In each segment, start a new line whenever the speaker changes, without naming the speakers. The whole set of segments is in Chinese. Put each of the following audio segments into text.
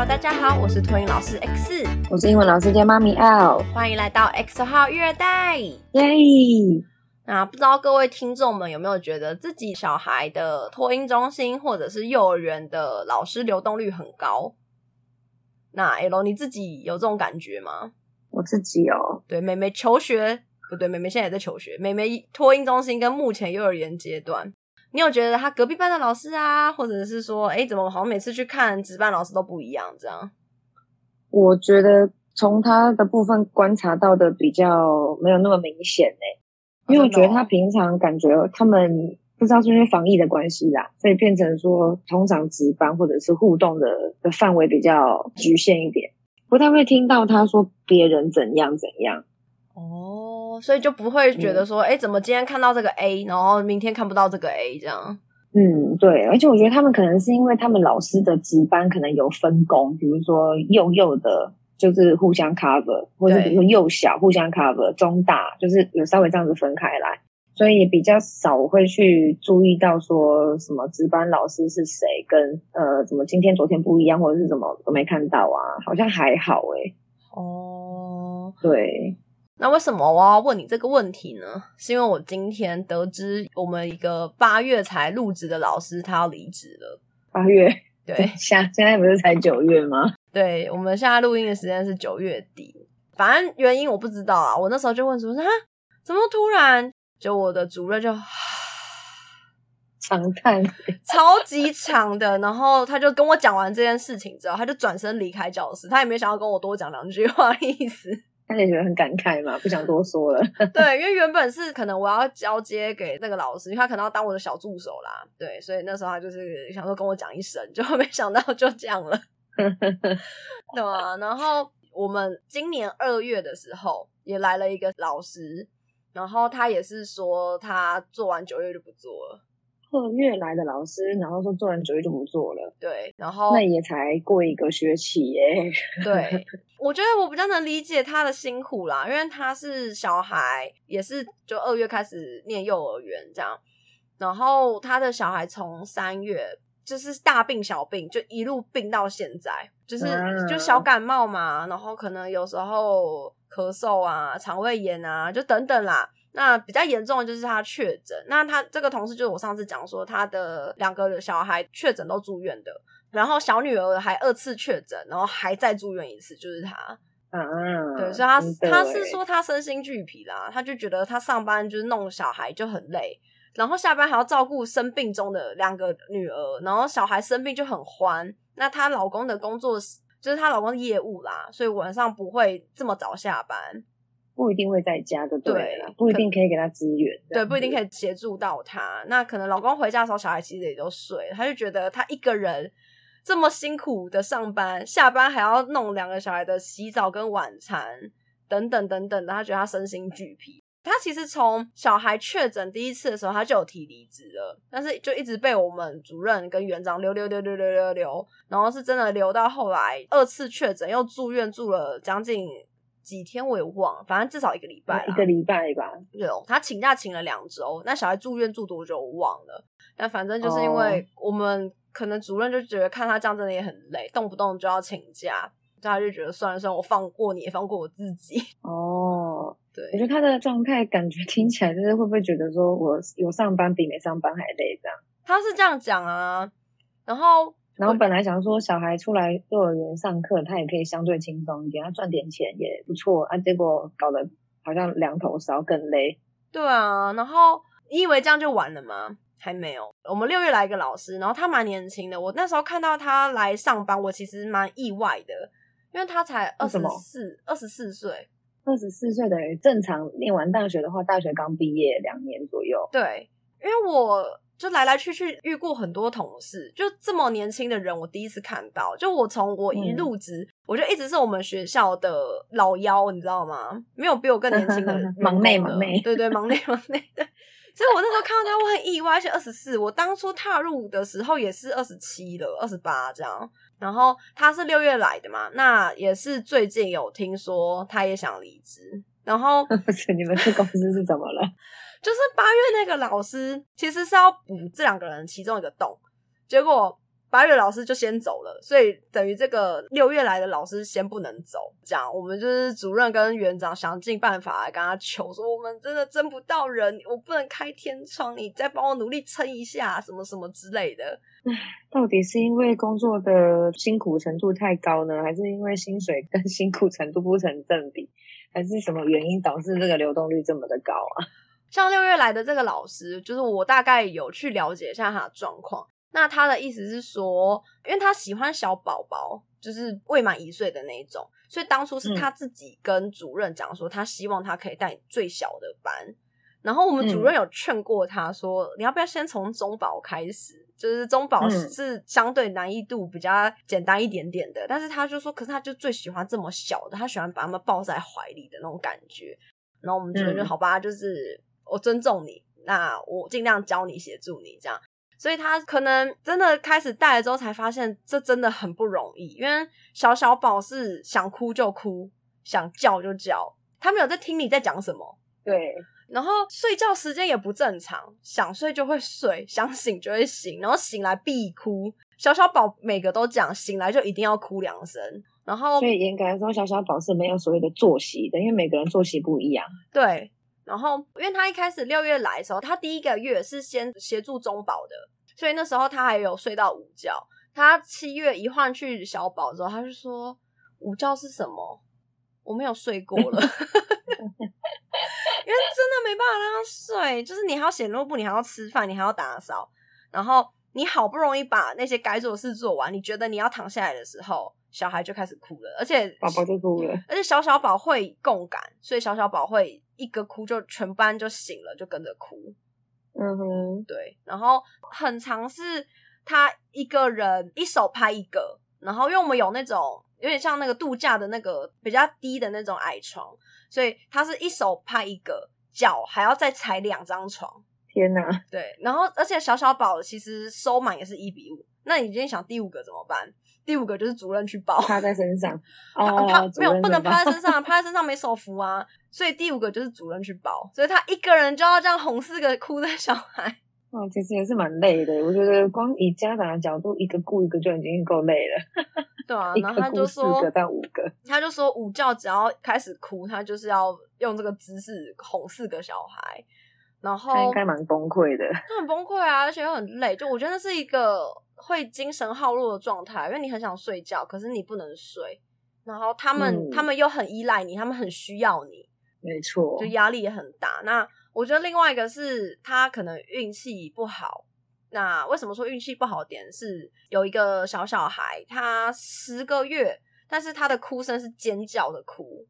Hello，大家好，我是托英老师 X，
我是英文老师兼妈咪 L，
欢迎来到 X 号育儿袋，
耶！
那不知道各位听众们有没有觉得自己小孩的托婴中心或者是幼儿园的老师流动率很高？那 L 你自己有这种感觉吗？
我自己哦，
对，妹妹求学不对，妹妹现在也在求学，妹妹托婴中心跟目前幼儿园阶段。你有觉得他隔壁班的老师啊，或者是说，哎，怎么好像每次去看值班老师都不一样？这样，
我觉得从他的部分观察到的比较没有那么明显呢，因为我觉得他平常感觉他们不知道是因为防疫的关系啦，所以变成说通常值班或者是互动的的范围比较局限一点，不太会听到他说别人怎样怎样。
哦。所以就不会觉得说，哎、嗯，怎么今天看到这个 A，然后明天看不到这个 A 这样？
嗯，对。而且我觉得他们可能是因为他们老师的值班可能有分工，比如说幼幼的，就是互相 cover，或者比如说幼小互相 cover，中大就是有稍微这样子分开来，所以也比较少会去注意到说什么值班老师是谁，跟呃，怎么今天昨天不一样，或者是什么都没看到啊，好像还好诶、欸。
哦，
对。
那为什么我要问你这个问题呢？是因为我今天得知我们一个八月才入职的老师他要离职了。
八月？
对，
现现在不是才九月吗？
对，我们现在录音的时间是九月底，反正原因我不知道啊。我那时候就问说：“啊，怎么突然？”就我的主任就
长叹，
超级长的。然后他就跟我讲完这件事情之后，他就转身离开教室，他也没想要跟我多讲两句话的意思。
他也觉得很感慨嘛，不想多说了。
对，因为原本是可能我要交接给那个老师，因为他可能要当我的小助手啦。对，所以那时候他就是想说跟我讲一声，就没想到就这样了。对啊，然后我们今年二月的时候也来了一个老师，然后他也是说他做完九月就不做了。
二月来的老师，然后说做完九月就不做了。
对，然后
那也才过一个学期耶。
对，我觉得我比较能理解他的辛苦啦，因为他是小孩，也是就二月开始念幼儿园这样，然后他的小孩从三月就是大病小病，就一路病到现在，就是就小感冒嘛，然后可能有时候咳嗽啊、肠胃炎啊，就等等啦。那比较严重的就是他确诊，那他这个同事就是我上次讲说他的两个小孩确诊都住院的，然后小女儿还二次确诊，然后还再住院一次，就是他。嗯，对，所以他他是说他身心俱疲啦，他就觉得他上班就是弄小孩就很累，然后下班还要照顾生病中的两个女儿，然后小孩生病就很欢。那她老公的工作就是她老公的业务啦，所以晚上不会这么早下班。
不一定会在家的，对，对，不一定可以给他支援，
对，不一定可以协助到他。那可能老公回家的时候，小孩其实也都睡了，他就觉得他一个人这么辛苦的上班，下班还要弄两个小孩的洗澡跟晚餐等等等等的，他觉得他身心俱疲。他其实从小孩确诊第一次的时候，他就有提离职了，但是就一直被我们主任跟园长留留留留留留留，然后是真的留到后来二次确诊又住院住了将近。几天我也忘了，反正至少一个礼拜，
一个礼拜吧。
对哦，他请假请了两周，那小孩住院住多久我忘了。但反正就是因为我们可能主任就觉得看他这样真的也很累，动不动就要请假，他就觉得算了算了，我放过你也放过我自己。
哦，对，我觉得他的状态感觉听起来就是会不会觉得说我有上班比没上班还累这样？
他是这样讲啊，然后。
然后本来想说小孩出来幼儿园上课，他也可以相对轻松一点，他赚点钱也不错啊。结果搞得好像两头烧，更累。
对啊，然后你以为这样就完了吗？还没有。我们六月来一个老师，然后他蛮年轻的。我那时候看到他来上班，我其实蛮意外的，因为他才二十四，二十四岁。
二十四岁等于正常念完大学的话，大学刚毕业两年左右。
对，因为我。就来来去去遇过很多同事，就这么年轻的人，我第一次看到。就我从我一入职，嗯、我就一直是我们学校的老幺，你知道吗？没有比我更年轻的
忙内忙内，
对对，忙内 忙内。对，所以我那时候看到他，我很意外，而且二十四。我当初踏入的时候也是二十七了，二十八这样。然后他是六月来的嘛，那也是最近有听说他也想离职。然后
你们这公司是怎么了？
就是八月那个老师其实是要补这两个人其中一个洞，结果八月老师就先走了，所以等于这个六月来的老师先不能走。这样，我们就是主任跟园长想尽办法来跟他求说，我们真的争不到人，我不能开天窗，你再帮我努力撑一下，什么什么之类的。
到底是因为工作的辛苦程度太高呢，还是因为薪水跟辛苦程度不成正比，还是什么原因导致这个流动率这么的高啊？
像六月来的这个老师，就是我大概有去了解一下他的状况。那他的意思是说，因为他喜欢小宝宝，就是未满一岁的那一种，所以当初是他自己跟主任讲说，他希望他可以带最小的班。然后我们主任有劝过他说，嗯、你要不要先从中宝开始？就是中宝是相对难易度比较简单一点点的，嗯、但是他就说，可是他就最喜欢这么小的，他喜欢把他们抱在怀里的那种感觉。然后我们主任就好吧，就是我尊重你，那我尽量教你协助你这样。所以他可能真的开始带了之后，才发现这真的很不容易。因为小小宝是想哭就哭，想叫就叫，他没有在听你在讲什么。
对，
然后睡觉时间也不正常，想睡就会睡，想醒就会醒，然后醒来必哭。小小宝每个都讲，醒来就一定要哭两声。然后，
所以严格来说，小小宝是没有所谓的作息的，因为每个人作息不一样。
对。然后，因为他一开始六月来的时候，他第一个月是先协助中宝的，所以那时候他还有睡到午觉。他七月一换去小宝之后，他就说午觉是什么？我没有睡过了，因为真的没办法让他睡，就是你还要写诺布，你还要吃饭，你还要打扫，然后你好不容易把那些该做的事做完，你觉得你要躺下来的时候。小孩就开始哭了，而且
宝宝就哭了，
而且小小宝会共感，所以小小宝会一个哭就全班就醒了，就跟着哭。
嗯哼，
对。然后很常是他一个人一手拍一个，然后因为我们有那种有点像那个度假的那个比较低的那种矮床，所以他是一手拍一个，脚还要再踩两张床。
天哪！
对，然后而且小小宝其实收满也是一比五，那你今天想第五个怎么办？第五个就是主任去抱，
趴在身上，
哦，他没有不能趴在身上，趴在身上没手扶啊，所以第五个就是主任去抱，所以他一个人就要这样哄四个哭的小孩，
哦，其实也是蛮累的。我觉得光以家长的角度，一个顾一个就已经够累了。
对啊，然后他就说
四个到五个，
他就说午觉只要开始哭，他就是要用这个姿势哄四个小孩，然后他
应该蛮崩溃的，
他很崩溃啊，而且又很累，就我觉得那是一个。会精神耗弱的状态，因为你很想睡觉，可是你不能睡，然后他们、嗯、他们又很依赖你，他们很需要你，
没错，
就压力也很大。那我觉得另外一个是他可能运气不好。那为什么说运气不好？点是有一个小小孩，他十个月，但是他的哭声是尖叫的哭。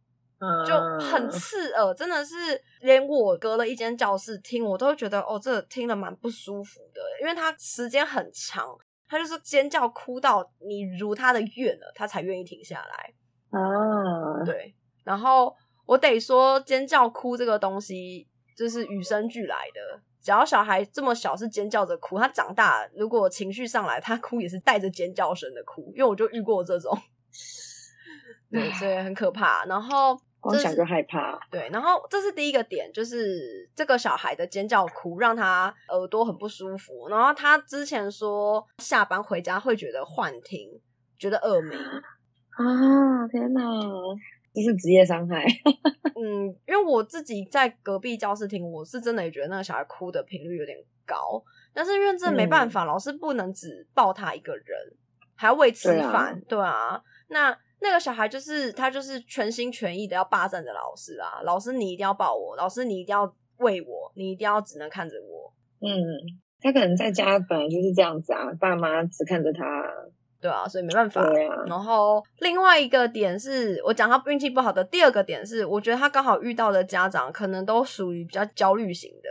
就很刺耳，真的是连我隔了一间教室听，我都会觉得哦，这听了蛮不舒服的，因为他时间很长。他就是尖叫哭到你如他的愿了，他才愿意停下来
啊。
对，然后我得说，尖叫哭这个东西就是与生俱来的。只要小孩这么小是尖叫着哭，他长大如果情绪上来，他哭也是带着尖叫声的哭。因为我就遇过这种，对，所以很可怕。然后。
光想就害怕，
对，然后这是第一个点，就是这个小孩的尖叫哭让他耳朵很不舒服，然后他之前说下班回家会觉得幻听，觉得耳鸣
啊，天哪，这是职业伤害。
嗯，因为我自己在隔壁教室听，我是真的也觉得那个小孩哭的频率有点高，但是因为这没办法，嗯、老师不能只抱他一个人，还要喂吃饭，对啊，对啊，那。那个小孩就是他，就是全心全意的要霸占着老师啊！老师，你一定要抱我，老师，你一定要喂我，你一定要只能看着我。
嗯，他可能在家本来就是这样子啊，爸妈只看着他，
对啊，所以没办法。
对啊。
然后另外一个点是我讲他运气不好的第二个点是，我觉得他刚好遇到的家长可能都属于比较焦虑型的。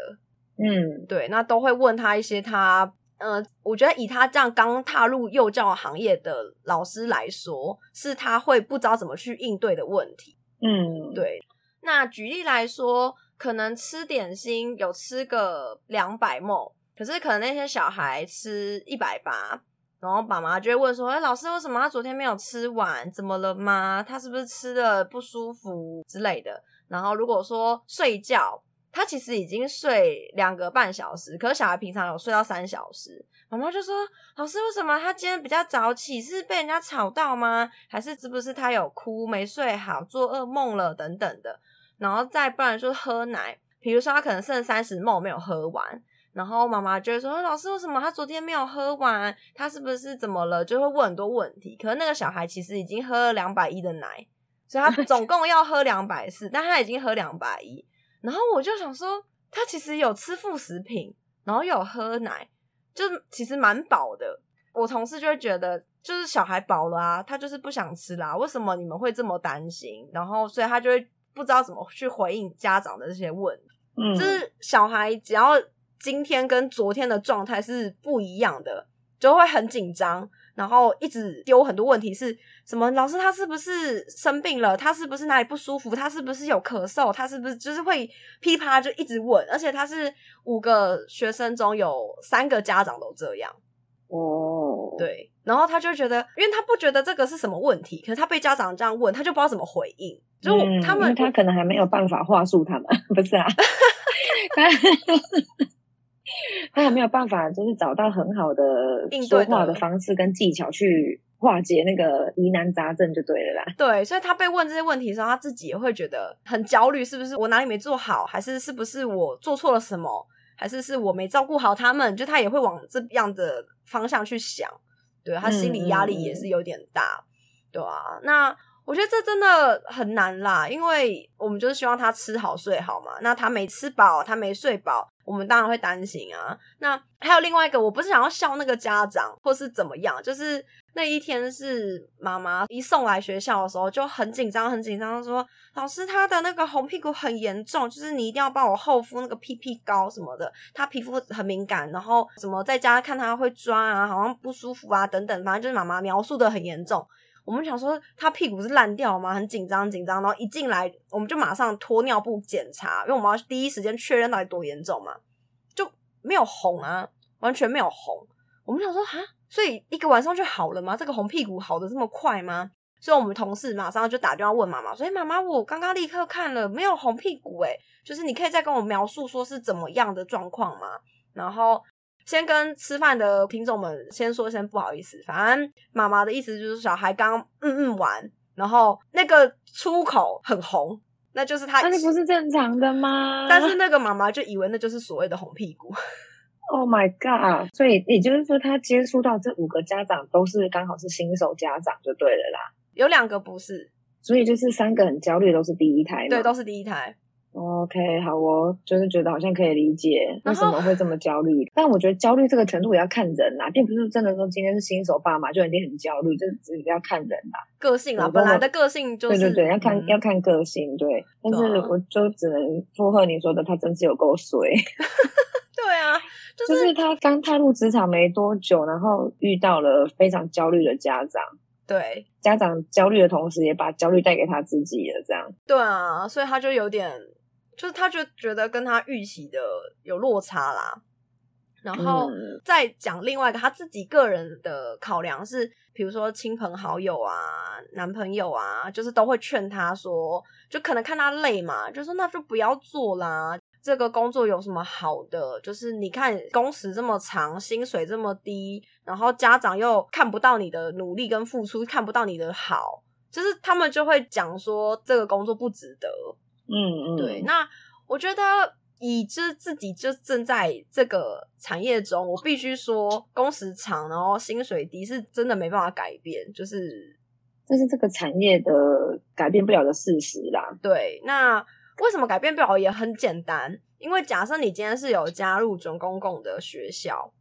嗯，
对，那都会问他一些他。嗯、呃，我觉得以他这样刚踏入幼教行业的老师来说，是他会不知道怎么去应对的问题。
嗯，
对。那举例来说，可能吃点心有吃个两百 ml，可是可能那些小孩吃一百八，然后爸妈就会问说：“哎，老师，为什么他昨天没有吃完？怎么了吗？他是不是吃的不舒服之类的？”然后如果说睡觉。他其实已经睡两个半小时，可是小孩平常有睡到三小时。妈妈就说：“老师，为什么他今天比较早起？是被人家吵到吗？还是是不是他有哭没睡好，做噩梦了等等的？然后再不然就喝奶，比如说他可能剩三十 ml 没有喝完，然后妈妈就会说：老师，为什么他昨天没有喝完？他是不是怎么了？就会问很多问题。可是那个小孩其实已经喝了两百一的奶，所以他总共要喝两百四，但他已经喝两百一。然后我就想说，他其实有吃副食品，然后有喝奶。”就其实蛮饱的，我同事就会觉得，就是小孩饱了啊，他就是不想吃啦。为什么你们会这么担心？然后所以他就会不知道怎么去回应家长的这些问。嗯，就是小孩只要今天跟昨天的状态是不一样的，就会很紧张。然后一直丢很多问题，是什么？老师他是不是生病了？他是不是哪里不舒服？他是不是有咳嗽？他是不是就是会噼啪就一直问？而且他是五个学生中有三个家长都这样
哦，
对。然后他就觉得，因为他不觉得这个是什么问题，可是他被家长这样问，他就不知道怎么回应。就他们，
嗯、他可能还没有办法话术他们，不是啊？他还没有办法，就是找到很好的说话的方式跟技巧去化解那个疑难杂症，就对了啦。
对，所以他被问这些问题的时候，他自己也会觉得很焦虑，是不是我哪里没做好，还是是不是我做错了什么，还是是我没照顾好他们？就他也会往这样的方向去想，对，他心理压力也是有点大，嗯、对啊，那。我觉得这真的很难啦，因为我们就是希望他吃好睡好嘛。那他没吃饱，他没睡饱，我们当然会担心啊。那还有另外一个，我不是想要笑那个家长或是怎么样，就是那一天是妈妈一送来学校的时候就很紧张，很紧张，说老师他的那个红屁股很严重，就是你一定要帮我厚敷那个屁屁膏什么的。他皮肤很敏感，然后什么在家看他会抓啊，好像不舒服啊等等，反正就是妈妈描述的很严重。我们想说他屁股是烂掉吗？很紧张，紧张，然后一进来我们就马上脱尿布检查，因为我们要第一时间确认到底多严重嘛，就没有红啊，完全没有红。我们想说哈，所以一个晚上就好了吗？这个红屁股好的这么快吗？所以我们同事马上就打电话问妈妈，说：“哎，妈妈，我刚刚立刻看了，没有红屁股，诶，就是你可以再跟我描述说是怎么样的状况吗？”然后。先跟吃饭的听众们先说声不好意思，反正妈妈的意思就是小孩刚嗯嗯完，然后那个出口很红，那就是他，
那不是正常的吗？
但是那个妈妈就以为那就是所谓的红屁股。
Oh my god！所以也就是说，他接触到这五个家长都是刚好是新手家长就对了啦。
有两个不是，
所以就是三个很焦虑，都是第一胎，
对，都是第一胎。
OK，好，我就是觉得好像可以理解为什么会这么焦虑，但我觉得焦虑这个程度也要看人呐，并不是真的说今天是新手爸妈就一定很焦虑，就是只是要看人啦，
个性啦，本来的个性就是
对对对，要看、嗯、要看个性，对。但是我就只能附和你说的，他真是有够衰。
对啊，
就是、就是他刚踏入职场没多久，然后遇到了非常焦虑的家长，
对，
家长焦虑的同时也把焦虑带给他自己了，这样。
对啊，所以他就有点。就是他就觉得跟他预期的有落差啦，然后再讲另外一个他自己个人的考量是，比如说亲朋好友啊、男朋友啊，就是都会劝他说，就可能看他累嘛，就说那就不要做啦，这个工作有什么好的？就是你看工时这么长，薪水这么低，然后家长又看不到你的努力跟付出，看不到你的好，就是他们就会讲说这个工作不值得。
嗯嗯，
对，那我觉得以这自己就正在这个产业中，我必须说工时长，然后薪水低，是真的没办法改变，就是
这是这个产业的改变不了的事实啦。
对，那为什么改变不了？也很简单，因为假设你今天是有加入准公共的学校，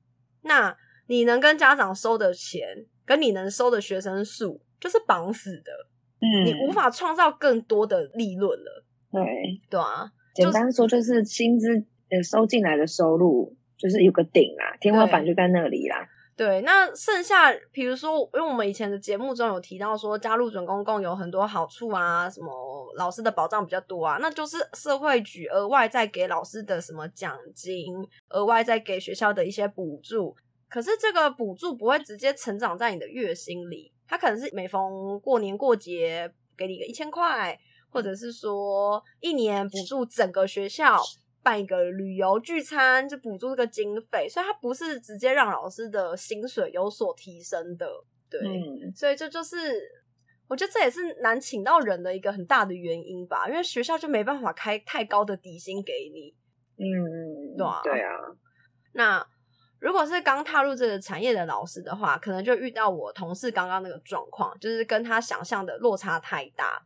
那你能跟家长收的钱，跟你能收的学生数，就是绑死的，嗯，你无法创造更多的利润了。
对
对啊，
简单说就是薪资呃收进来的收入就是有个顶啦，天花板就在那里啦。
对，那剩下比如说，因为我们以前的节目中有提到说，加入准公共有很多好处啊，什么老师的保障比较多啊，那就是社会局额外再给老师的什么奖金，额外再给学校的一些补助。可是这个补助不会直接成长在你的月薪里，它可能是每逢过年过节给你个一千块。或者是说一年补助整个学校办一个旅游聚餐，就补助这个经费，所以他不是直接让老师的薪水有所提升的。对，嗯、所以这就是我觉得这也是难请到人的一个很大的原因吧，因为学校就没办法开太高的底薪给你。
嗯，
对啊，
对啊。
那如果是刚踏入这个产业的老师的话，可能就遇到我同事刚刚那个状况，就是跟他想象的落差太大。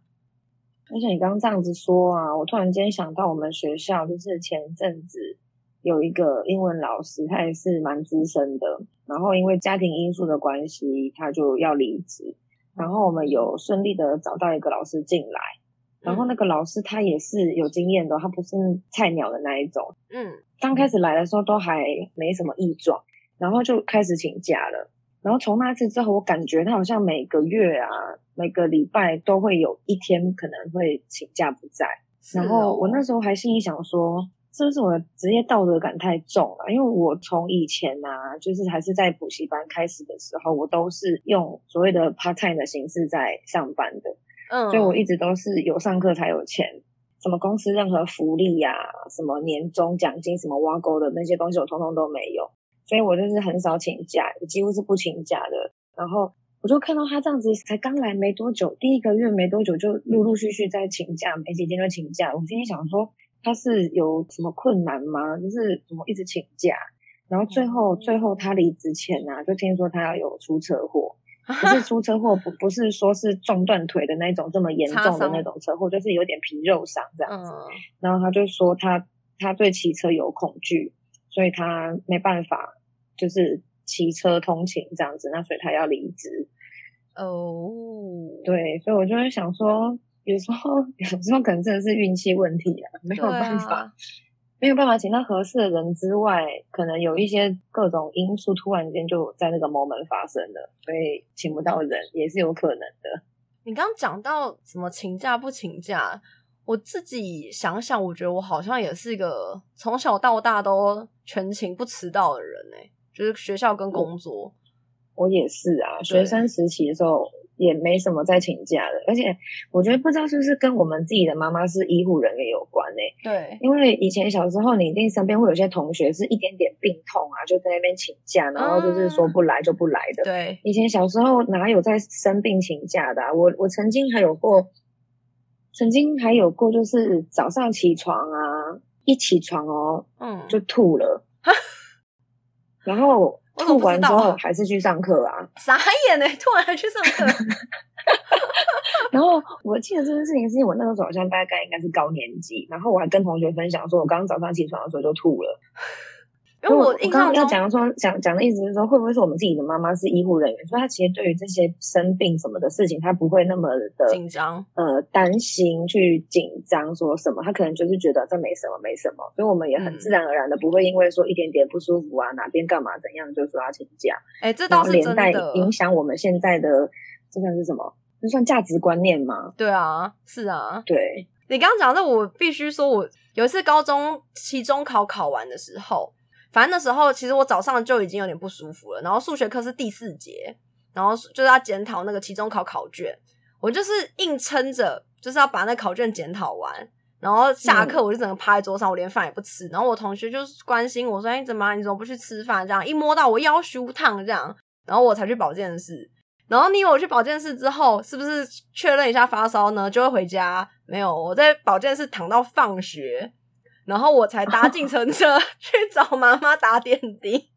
而且你刚刚这样子说啊，我突然间想到我们学校，就是前阵子有一个英文老师，他也是蛮资深的，然后因为家庭因素的关系，他就要离职。然后我们有顺利的找到一个老师进来，然后那个老师他也是有经验的，他不是菜鸟的那一种。
嗯，
刚开始来的时候都还没什么异状，然后就开始请假了。然后从那次之后，我感觉他好像每个月啊，每个礼拜都会有一天可能会请假不在。然后我那时候还心里想说，是不是我的职业道德感太重了？因为我从以前啊，就是还是在补习班开始的时候，我都是用所谓的 part time 的形式在上班的。嗯，所以我一直都是有上课才有钱，什么公司任何福利呀、啊，什么年终奖金，什么挖沟的那些东西，我通通都没有。所以我就是很少请假，几乎是不请假的。然后我就看到他这样子，才刚来没多久，第一个月没多久就陆陆续续在请假，没几天就请假。我今天想说他是有什么困难吗？就是怎么一直请假？然后最后最后他离职前啊，就听说他要有出车祸，可是出车祸不不是说是撞断腿的那种这么严重的那种车祸，就是有点皮肉伤这样子。然后他就说他他对骑车有恐惧。所以他没办法，就是骑车通勤这样子，那所以他要离职。
哦，oh.
对，所以我就会想说，有时候有时候可能真的是运气问题啊，没有办法，啊、没有办法请到合适的人之外，可能有一些各种因素突然间就在那个 moment 发生了，所以请不到人也是有可能的。
你刚刚讲到什么请假不请假？我自己想想，我觉得我好像也是一个从小到大都全勤不迟到的人诶、欸，就是学校跟工作，
我，我也是啊。对学生时期的时候也没什么在请假的，而且我觉得不知道是不是跟我们自己的妈妈是医护人员有关诶、欸。
对，
因为以前小时候你一定身边会有些同学是一点点病痛啊，就在那边请假，然后就是说不来就不来的。
嗯、对，
以前小时候哪有在生病请假的啊？我我曾经还有过。曾经还有过，就是早上起床啊，一起床哦，嗯，就吐了，然后吐完之后还是去上课啊，
傻眼呢，突然还去上课，
然后我记得这件事情是因为我那个时候好像大概应该是高年级，然后我还跟同学分享说，我刚刚早上起床的时候就吐了。
因为我我
刚刚要讲说讲讲的意思是说，会不会是我们自己的妈妈是医护人员，所以她其实对于这些生病什么的事情，她不会那么的
紧张，
呃，担心去紧张说什么，她可能就是觉得这没什么，没什么，所以我们也很自然而然的不会因为说一点点不舒服啊，哪边干嘛怎样就说要请假，
哎，这倒是真的，
连带影响我们现在的这算是什么？这算价值观念吗？
对啊，是啊，
对。
你刚刚讲的，我必须说，我有一次高中期中考考完的时候。反正那时候，其实我早上就已经有点不舒服了。然后数学课是第四节，然后就是要检讨那个期中考考卷。我就是硬撑着，就是要把那考卷检讨完。然后下课我就整个趴在桌上，我连饭也不吃。然后我同学就是关心我说：“哎，你怎么你怎么不去吃饭？”这样一摸到我腰羞烫这样，然后我才去保健室。然后你以为我去保健室之后，是不是确认一下发烧呢？就会回家？没有，我在保健室躺到放学。然后我才搭计程车 去找妈妈打点滴，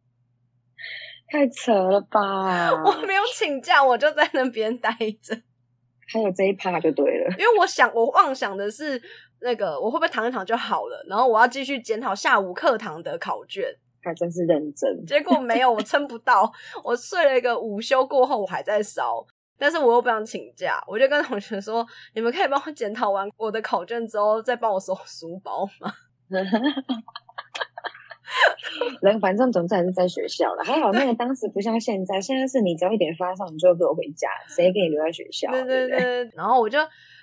太扯了吧！
我没有请假，我就在那边待着。
还有这一趴就对了，
因为我想，我妄想的是那个我会不会躺一躺就好了，然后我要继续检讨下午课堂的考卷。
还真是认真，
结果没有，我撑不到。我睡了一个午休过后，我还在烧，但是我又不想请假，我就跟同学说：“你们可以帮我检讨完我的考卷之后，再帮我收书包吗？”
人反正总之还是在学校了，还好那个当时不像现在，现在是你只要一点发烧，你就会给我回家，谁给你留在学校？
对对对。对对，然后我就，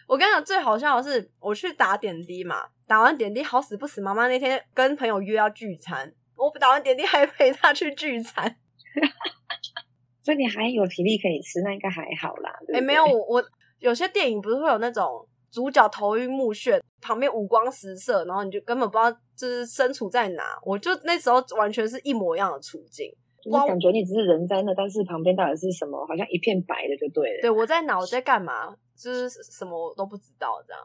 我跟你讲最好笑的是，我去打点滴嘛，打完点滴好死不死，妈妈那天跟朋友约要聚餐，我打完点滴还陪她去聚餐，
所以你还有体力可以吃，那应该还好啦。哎、
欸，没有我，我有些电影不是会有那种主角头晕目眩。旁边五光十色，然后你就根本不知道就是身处在哪。我就那时候完全是一模一样的处境，
就是感觉你只是人在那，但是旁边到底是什么，好像一片白的就对了。
对，我在哪，我在干嘛，就是什么我都不知道这样。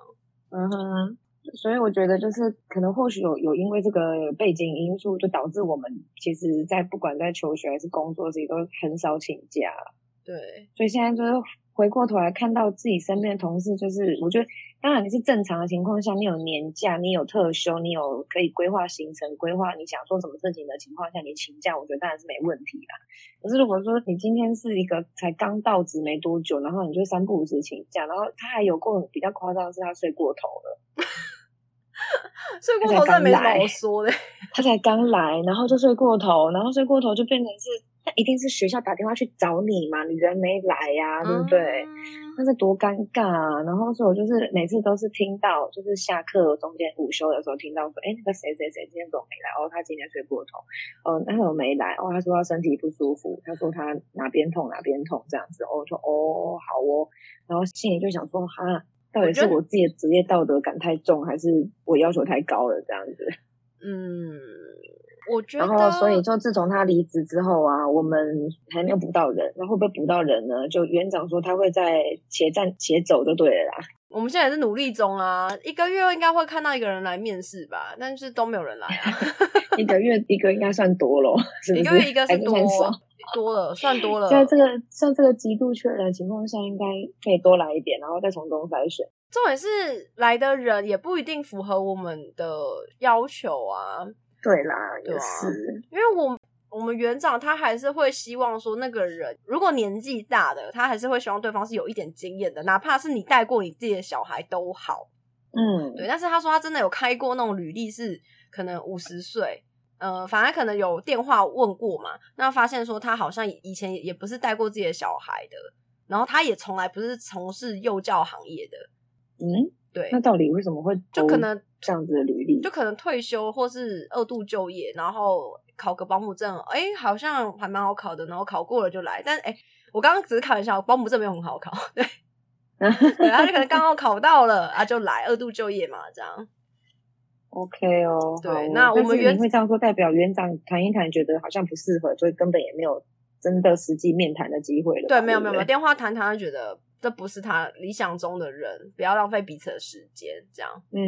嗯哼。所以我觉得，就是可能或许有有因为这个背景因素，就导致我们其实，在不管在求学还是工作，自己都很少请假。
对，
所以现在就是回过头来看到自己身边的同事，就是我觉得，当然你是正常的情况下，你有年假，你有特休，你有可以规划行程、规划你想做什么事情的情况下，你请假，我觉得当然是没问题啦。可是如果说你今天是一个才刚到职没多久，然后你就三不五时请假，然后他还有过比较夸张的是他睡过头了。
睡过头真的没什么好说的，
他才刚来，然后就睡过头，然后睡过头就变成是，那一定是学校打电话去找你嘛，你人没来呀、啊，对不对？那是多尴尬啊！然后所以我就是每次都是听到，就是下课中间午休的时候听到说，哎，那个谁谁谁今天怎么没来？哦，他今天睡过头。哦，那会没来？哦，他说他身体不舒服，他说他哪边痛哪边痛这样子。哦，我说哦好哦，然后心里就想说哈。到底是我自己的职业道德感太重，还是我要求太高了？这样子，
嗯，我觉得。
然后，所以就自从他离职之后啊，我们还没有补到人。那会不会补到人呢？就园长说他会在且战且走就对了啦。
我们现在也是努力中啊，一个月应该会看到一个人来面试吧，但是都没有人来啊。
一个月一个应该算多了，是不是？
一个月一个是多。多了，算多了。
在这个像这个极度缺人的情况下，应该可以多来一点，然后再从中筛选。
重点是来的人也不一定符合我们的要求啊。
对啦，也是，
因为我我们园长他还是会希望说，那个人如果年纪大的，他还是会希望对方是有一点经验的，哪怕是你带过你自己的小孩都好。
嗯，
对。但是他说他真的有开过那种履历，是可能五十岁。呃，反正可能有电话问过嘛，那发现说他好像以前也不是带过自己的小孩的，然后他也从来不是从事幼教行业的，
嗯，
对，
那到底为什么会
就可能
这样子的履历，
就可能退休或是二度就业，然后考个保姆证，哎，好像还蛮好考的，然后考过了就来，但是哎，我刚刚只是开玩笑，保姆证没有很好考，对，对，他就可能刚好考到了啊，就来二度就业嘛，这样。
OK 哦，
对，那我们园
长会这样说，代表园长谈一谈，觉得好像不适合，所以根本也没有真的实际面谈的机会了。
对，没有没有没有，电话谈谈，觉得这不是他理想中的人，不要浪费彼此的时间，这样。
嗯，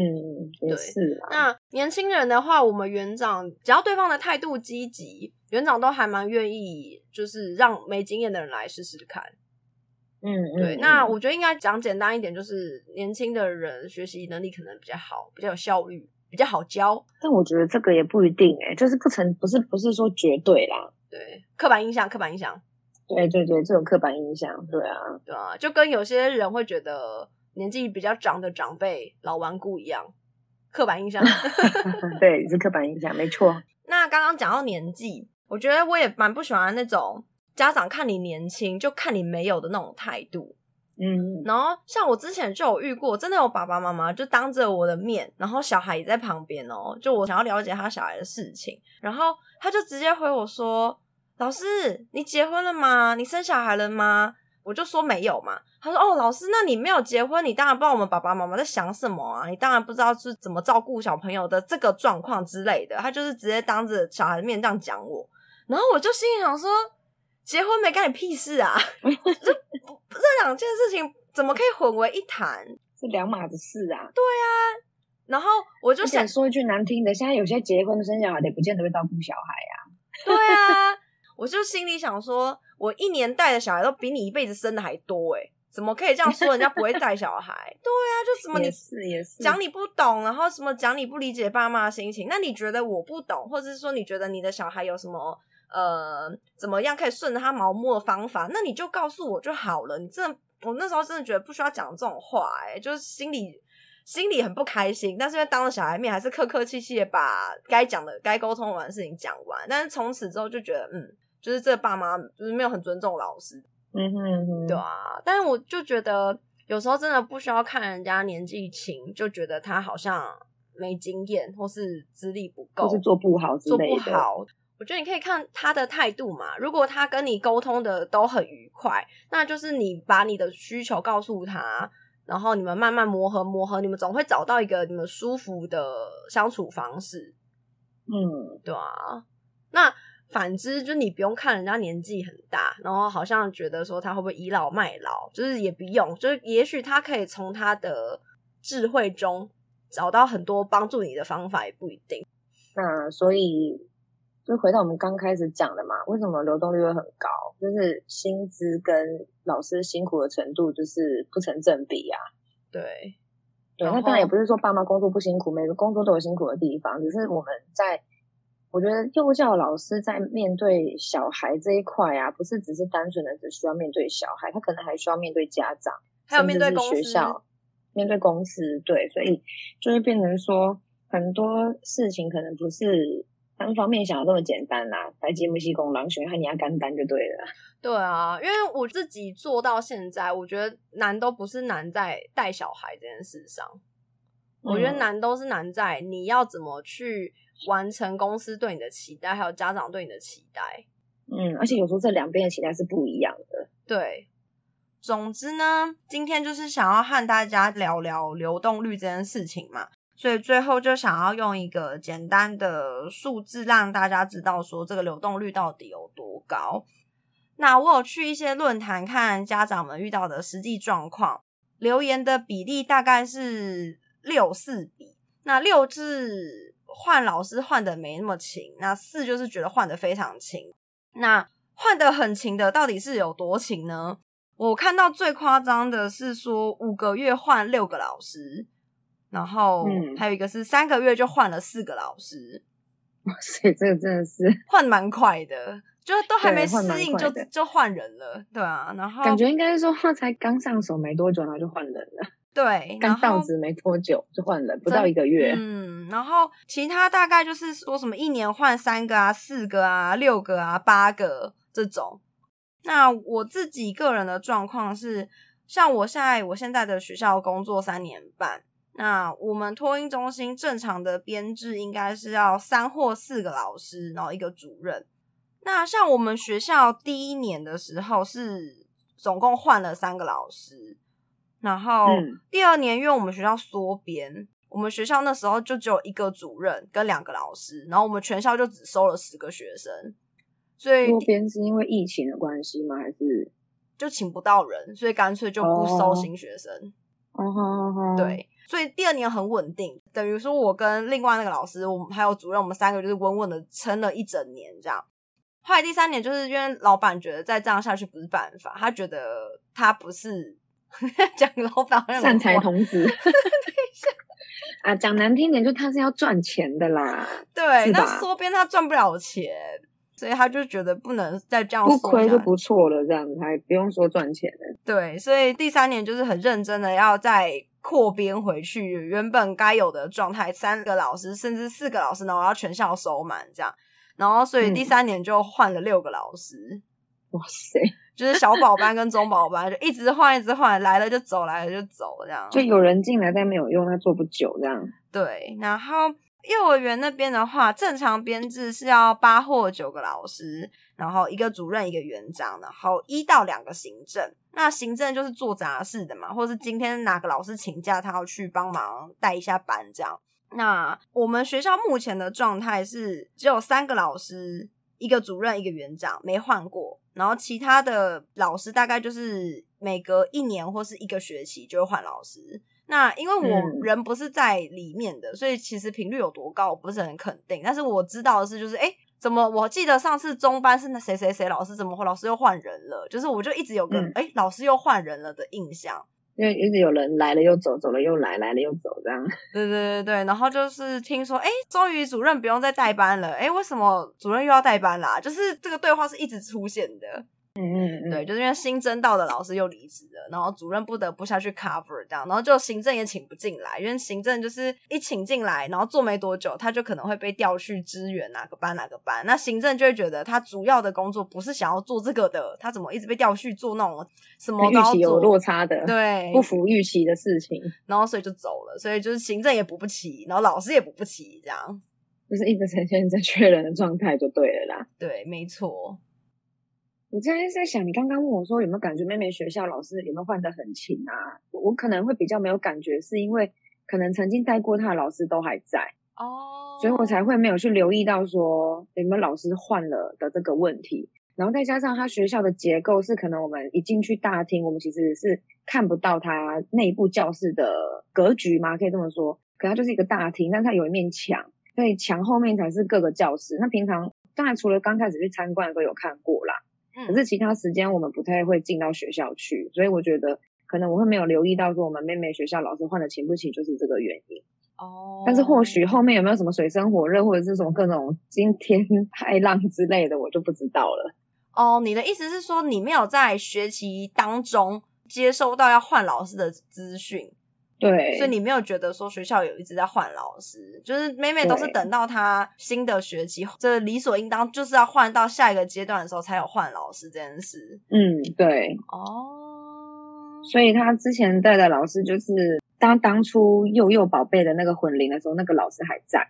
对是。
那年轻人的话，我们园长只要对方的态度积极，园长都还蛮愿意，就是让没经验的人来试试看。
嗯，
对。
嗯，
那我觉得应该讲简单一点，就是年轻的人学习能力可能比较好，比较有效率。比较好教，
但我觉得这个也不一定哎、欸、就是不成，不是不是说绝对啦。
对，刻板印象，刻板印象。
对对对，这种刻板印象，对啊，
对啊，就跟有些人会觉得年纪比较长的长辈老顽固一样，刻板印象。
对，是刻板印象，没错。
那刚刚讲到年纪，我觉得我也蛮不喜欢那种家长看你年轻就看你没有的那种态度。
嗯，
然后像我之前就有遇过，真的有爸爸妈妈就当着我的面，然后小孩也在旁边哦，就我想要了解他小孩的事情，然后他就直接回我说：“老师，你结婚了吗？你生小孩了吗？”我就说没有嘛。他说：“哦，老师，那你没有结婚，你当然不知道我们爸爸妈妈在想什么啊，你当然不知道是怎么照顾小朋友的这个状况之类的。”他就是直接当着小孩的面这样讲我，然后我就心里想说。结婚没干你屁事啊！这这两件事情怎么可以混为一谈？
是两码子事啊！
对啊，然后我就想
说一句难听的，现在有些结婚生小孩的，不见得会照顾小孩啊。
对啊，我就心里想说，我一年带的小孩都比你一辈子生的还多诶，怎么可以这样说人家不会带小孩？对啊，就什么你讲你不懂，然后什么讲你不理解爸妈的心情，那你觉得我不懂，或者是说你觉得你的小孩有什么？呃，怎么样可以顺着他毛摸的方法？那你就告诉我就好了。你真的，我那时候真的觉得不需要讲这种话，欸，诶就是心里心里很不开心。但是因为当着小孩面，还是客客气气的把该讲的、该沟通完的事情讲完。但是从此之后就觉得，嗯，就是这爸妈就是没有很尊重老师，
嗯哼嗯哼，
对啊。但是我就觉得有时候真的不需要看人家年纪轻，就觉得他好像没经验，或是资历不够，
或是做不好之类的，
做不好。我觉得你可以看他的态度嘛，如果他跟你沟通的都很愉快，那就是你把你的需求告诉他，然后你们慢慢磨合磨合，你们总会找到一个你们舒服的相处方式。
嗯，
对啊。那反之，就你不用看人家年纪很大，然后好像觉得说他会不会倚老卖老，就是也不用，就是也许他可以从他的智慧中找到很多帮助你的方法，也不一定。
那所以。就回到我们刚开始讲的嘛，为什么流动率会很高？就是薪资跟老师辛苦的程度就是不成正比啊。
对，
对，那当然也不是说爸妈工作不辛苦，每个工作都有辛苦的地方，只是我们在，我觉得幼教老师在面对小孩这一块啊，不是只是单纯的只需要面对小孩，他可能还需要面对家长，
还有面对学
校，面对公司，对，所以就会变成说很多事情可能不是。单方面想的那么简单啦，来节目西工狼选和你要干单就对了。
对啊，因为我自己做到现在，我觉得难都不是难在带小孩这件事上，嗯、我觉得难都是难在你要怎么去完成公司对你的期待，还有家长对你的期待。
嗯，而且有时候这两边的期待是不一样的。
对，总之呢，今天就是想要和大家聊聊流动率这件事情嘛。所以最后就想要用一个简单的数字让大家知道说这个流动率到底有多高。那我有去一些论坛看家长们遇到的实际状况，留言的比例大概是六四比。那六是换老师换的没那么勤，那四就是觉得换的非常勤。那换的很勤的到底是有多勤呢？我看到最夸张的是说五个月换六个老师。然后还有一个是三个月就换了四个老师，
哇塞，这个真的是
换蛮快的，就都还没适应就就换人了，对啊。然后
感觉应该是说 他才刚上手没多久，然后就换人了，
对，
刚上职没多久就换人，不到一个月。
嗯，然后其他大概就是说什么一年换三个啊、四个啊、六个啊、八个这种。那我自己个人的状况是，像我现在我现在的学校工作三年半。那我们托婴中心正常的编制应该是要三或四个老师，然后一个主任。那像我们学校第一年的时候是总共换了三个老师，然后第二年因为我们学校缩编，我们学校那时候就只有一个主任跟两个老师，然后我们全校就只收了十个学生。所以
缩编是因为疫情的关系吗？还是
就请不到人，所以干脆就不收新学生。
哦哦哦，
对。所以第二年很稳定，等于说我跟另外那个老师，我们还有主任，我们三个就是稳稳的撑了一整年这样。后来第三年就是因为老板觉得再这样下去不是办法，他觉得他不是 讲老板
善财童子。啊，讲难听点，就他是要赚钱的啦。
对，那缩编他赚不了钱，所以他就觉得不能再这样
不亏就不错了，这样子还不用说赚钱了。
对，所以第三年就是很认真的要再。扩编回去原本该有的状态，三个老师甚至四个老师，然后要全校收满这样，然后所以第三年就换了六个老师，嗯、
哇塞，
就是小宝班跟中宝班就一直换一直换，来了就走，来了就走这样，
就有人进来但没有用，他做不久这样。
对，然后幼儿园那边的话，正常编制是要八或九个老师，然后一个主任一个园长，然后一到两个行政。那行政就是做杂事的嘛，或者是今天哪个老师请假，他要去帮忙带一下班这样。那我们学校目前的状态是只有三个老师，一个主任，一个园长，没换过。然后其他的老师大概就是每隔一年或是一个学期就会换老师。那因为我人不是在里面的，嗯、所以其实频率有多高我不是很肯定。但是我知道的是，就是诶怎么？我记得上次中班是那谁谁谁老师，怎么会老师又换人了？就是我就一直有个哎、嗯欸，老师又换人了的印象，
因为一直有人来了又走，走了又来，来了又走这样。
对对对对，然后就是听说，哎、终于主任不用再代班了，哎、为什么主任又要代班啦、就是这个对话是一直出现的。嗯嗯嗯，对，就是因为新增到的老师又离职了，然后主任不得不下去 cover 这样，然后就行政也请不进来，因为行政就是一请进来，然后做没多久，他就可能会被调去支援哪个班哪个班，那行政就会觉得他主要的工作不是想要做这个的，他怎么一直被调去做那种什么
预期有落差的，
对，
不符预期的事情，
然后所以就走了，所以就是行政也补不齐，然后老师也补不齐，这样。
就是一直呈现在缺人的状态就对了啦，
对，没错。
我今天在想，你刚刚问我说有没有感觉妹妹学校老师有没有换得很勤啊？我可能会比较没有感觉，是因为可能曾经带过她的老师都还在哦，所以我才会没有去留意到说有没有老师换了的这个问题。然后再加上他学校的结构是可能我们一进去大厅，我们其实是看不到他内部教室的格局嘛，可以这么说。可它就是一个大厅，但它有一面墙，所以墙后面才是各个教室。那平常当然除了刚开始去参观的时候有看过啦。可是其他时间我们不太会进到学校去，所以我觉得可能我会没有留意到说我们妹妹学校老师换的勤不勤，就是这个原因。哦。但是或许后面有没有什么水深火热，或者是什么各种惊天 骇浪之类的，我就不知道了。
哦，你的意思是说你没有在学期当中接收到要换老师的资讯？
对，
所以你没有觉得说学校有一直在换老师，就是每每都是等到他新的学期，这理所应当就是要换到下一个阶段的时候才有换老师这件事。
嗯，对。哦，所以他之前带的老师就是当当初幼幼宝贝的那个混龄的时候，那个老师还在。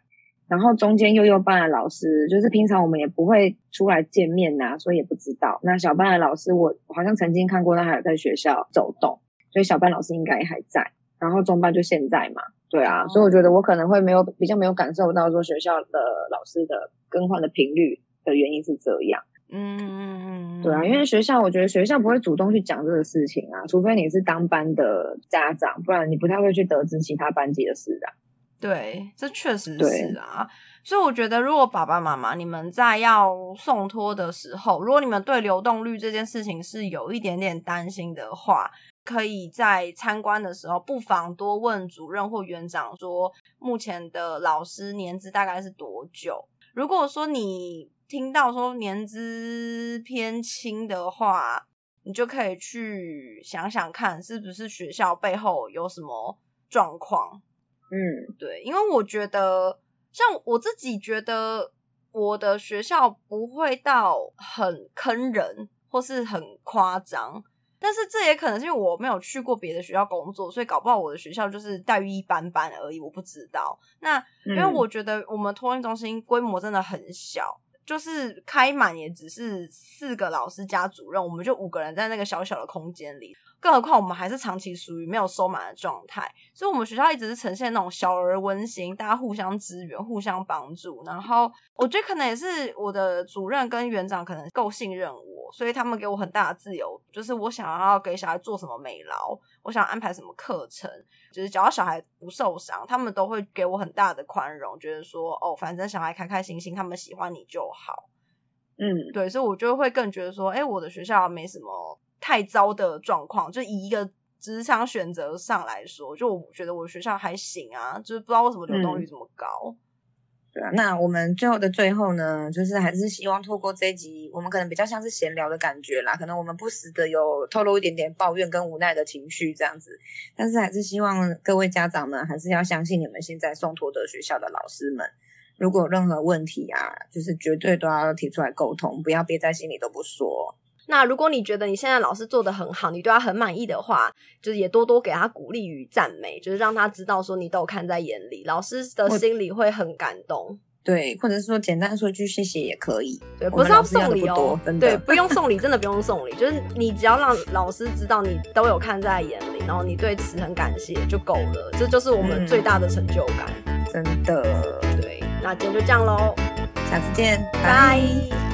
然后中间幼幼班的老师，就是平常我们也不会出来见面呐、啊，所以也不知道。那小班的老师，我好像曾经看过他还有在学校走动，所以小班老师应该也还在。然后中班就现在嘛，对啊，所以我觉得我可能会没有比较没有感受到说学校的老师的更换的频率的原因是这样，嗯嗯嗯，对啊，因为学校我觉得学校不会主动去讲这个事情啊，除非你是当班的家长，不然你不太会去得知其他班级的事啊。
对，这确实是啊，所以我觉得如果爸爸妈妈你们在要送托的时候，如果你们对流动率这件事情是有一点点担心的话。可以在参观的时候，不妨多问主任或园长说，目前的老师年资大概是多久？如果说你听到说年资偏轻的话，你就可以去想想看，是不是学校背后有什么状况。嗯，对，因为我觉得，像我自己觉得，我的学校不会到很坑人，或是很夸张。但是这也可能是因为我没有去过别的学校工作，所以搞不好我的学校就是待遇一般般而已，我不知道。那因为我觉得我们托运中心规模真的很小，就是开满也只是四个老师加主任，我们就五个人在那个小小的空间里。更何况我们还是长期属于没有收满的状态，所以我们学校一直是呈现那种小而温馨，大家互相支援、互相帮助。然后我觉得可能也是我的主任跟园长可能够信任我，所以他们给我很大的自由，就是我想要给小孩做什么美劳，我想安排什么课程，就是只要小孩不受伤，他们都会给我很大的宽容，觉得说哦，反正小孩开开心心，他们喜欢你就好。嗯，对，所以我就会更觉得说，哎，我的学校没什么。太糟的状况，就以一个职场选择上来说，就我觉得我学校还行啊，就是不知道为什么流动率这么高。嗯、
对啊，那我们最后的最后呢，就是还是希望透过这一集，我们可能比较像是闲聊的感觉啦，可能我们不时的有透露一点点抱怨跟无奈的情绪这样子，但是还是希望各位家长们还是要相信你们现在送托的学校的老师们，如果有任何问题啊，就是绝对都要提出来沟通，不要憋在心里都不说。
那如果你觉得你现在老师做的很好，你对他很满意的话，就是也多多给他鼓励与赞美，就是让他知道说你都有看在眼里，老师的心里会很感动。
对，或者是说简单说一句谢谢也可以。
对，不是要送礼哦，对，不用送礼，真的不用送礼，就是你只要让老师知道你都有看在眼里，然后你对此很感谢就够了，这就是我们最大的成就感。
嗯，真的，
对，那今天就这样喽，
下次见，
拜。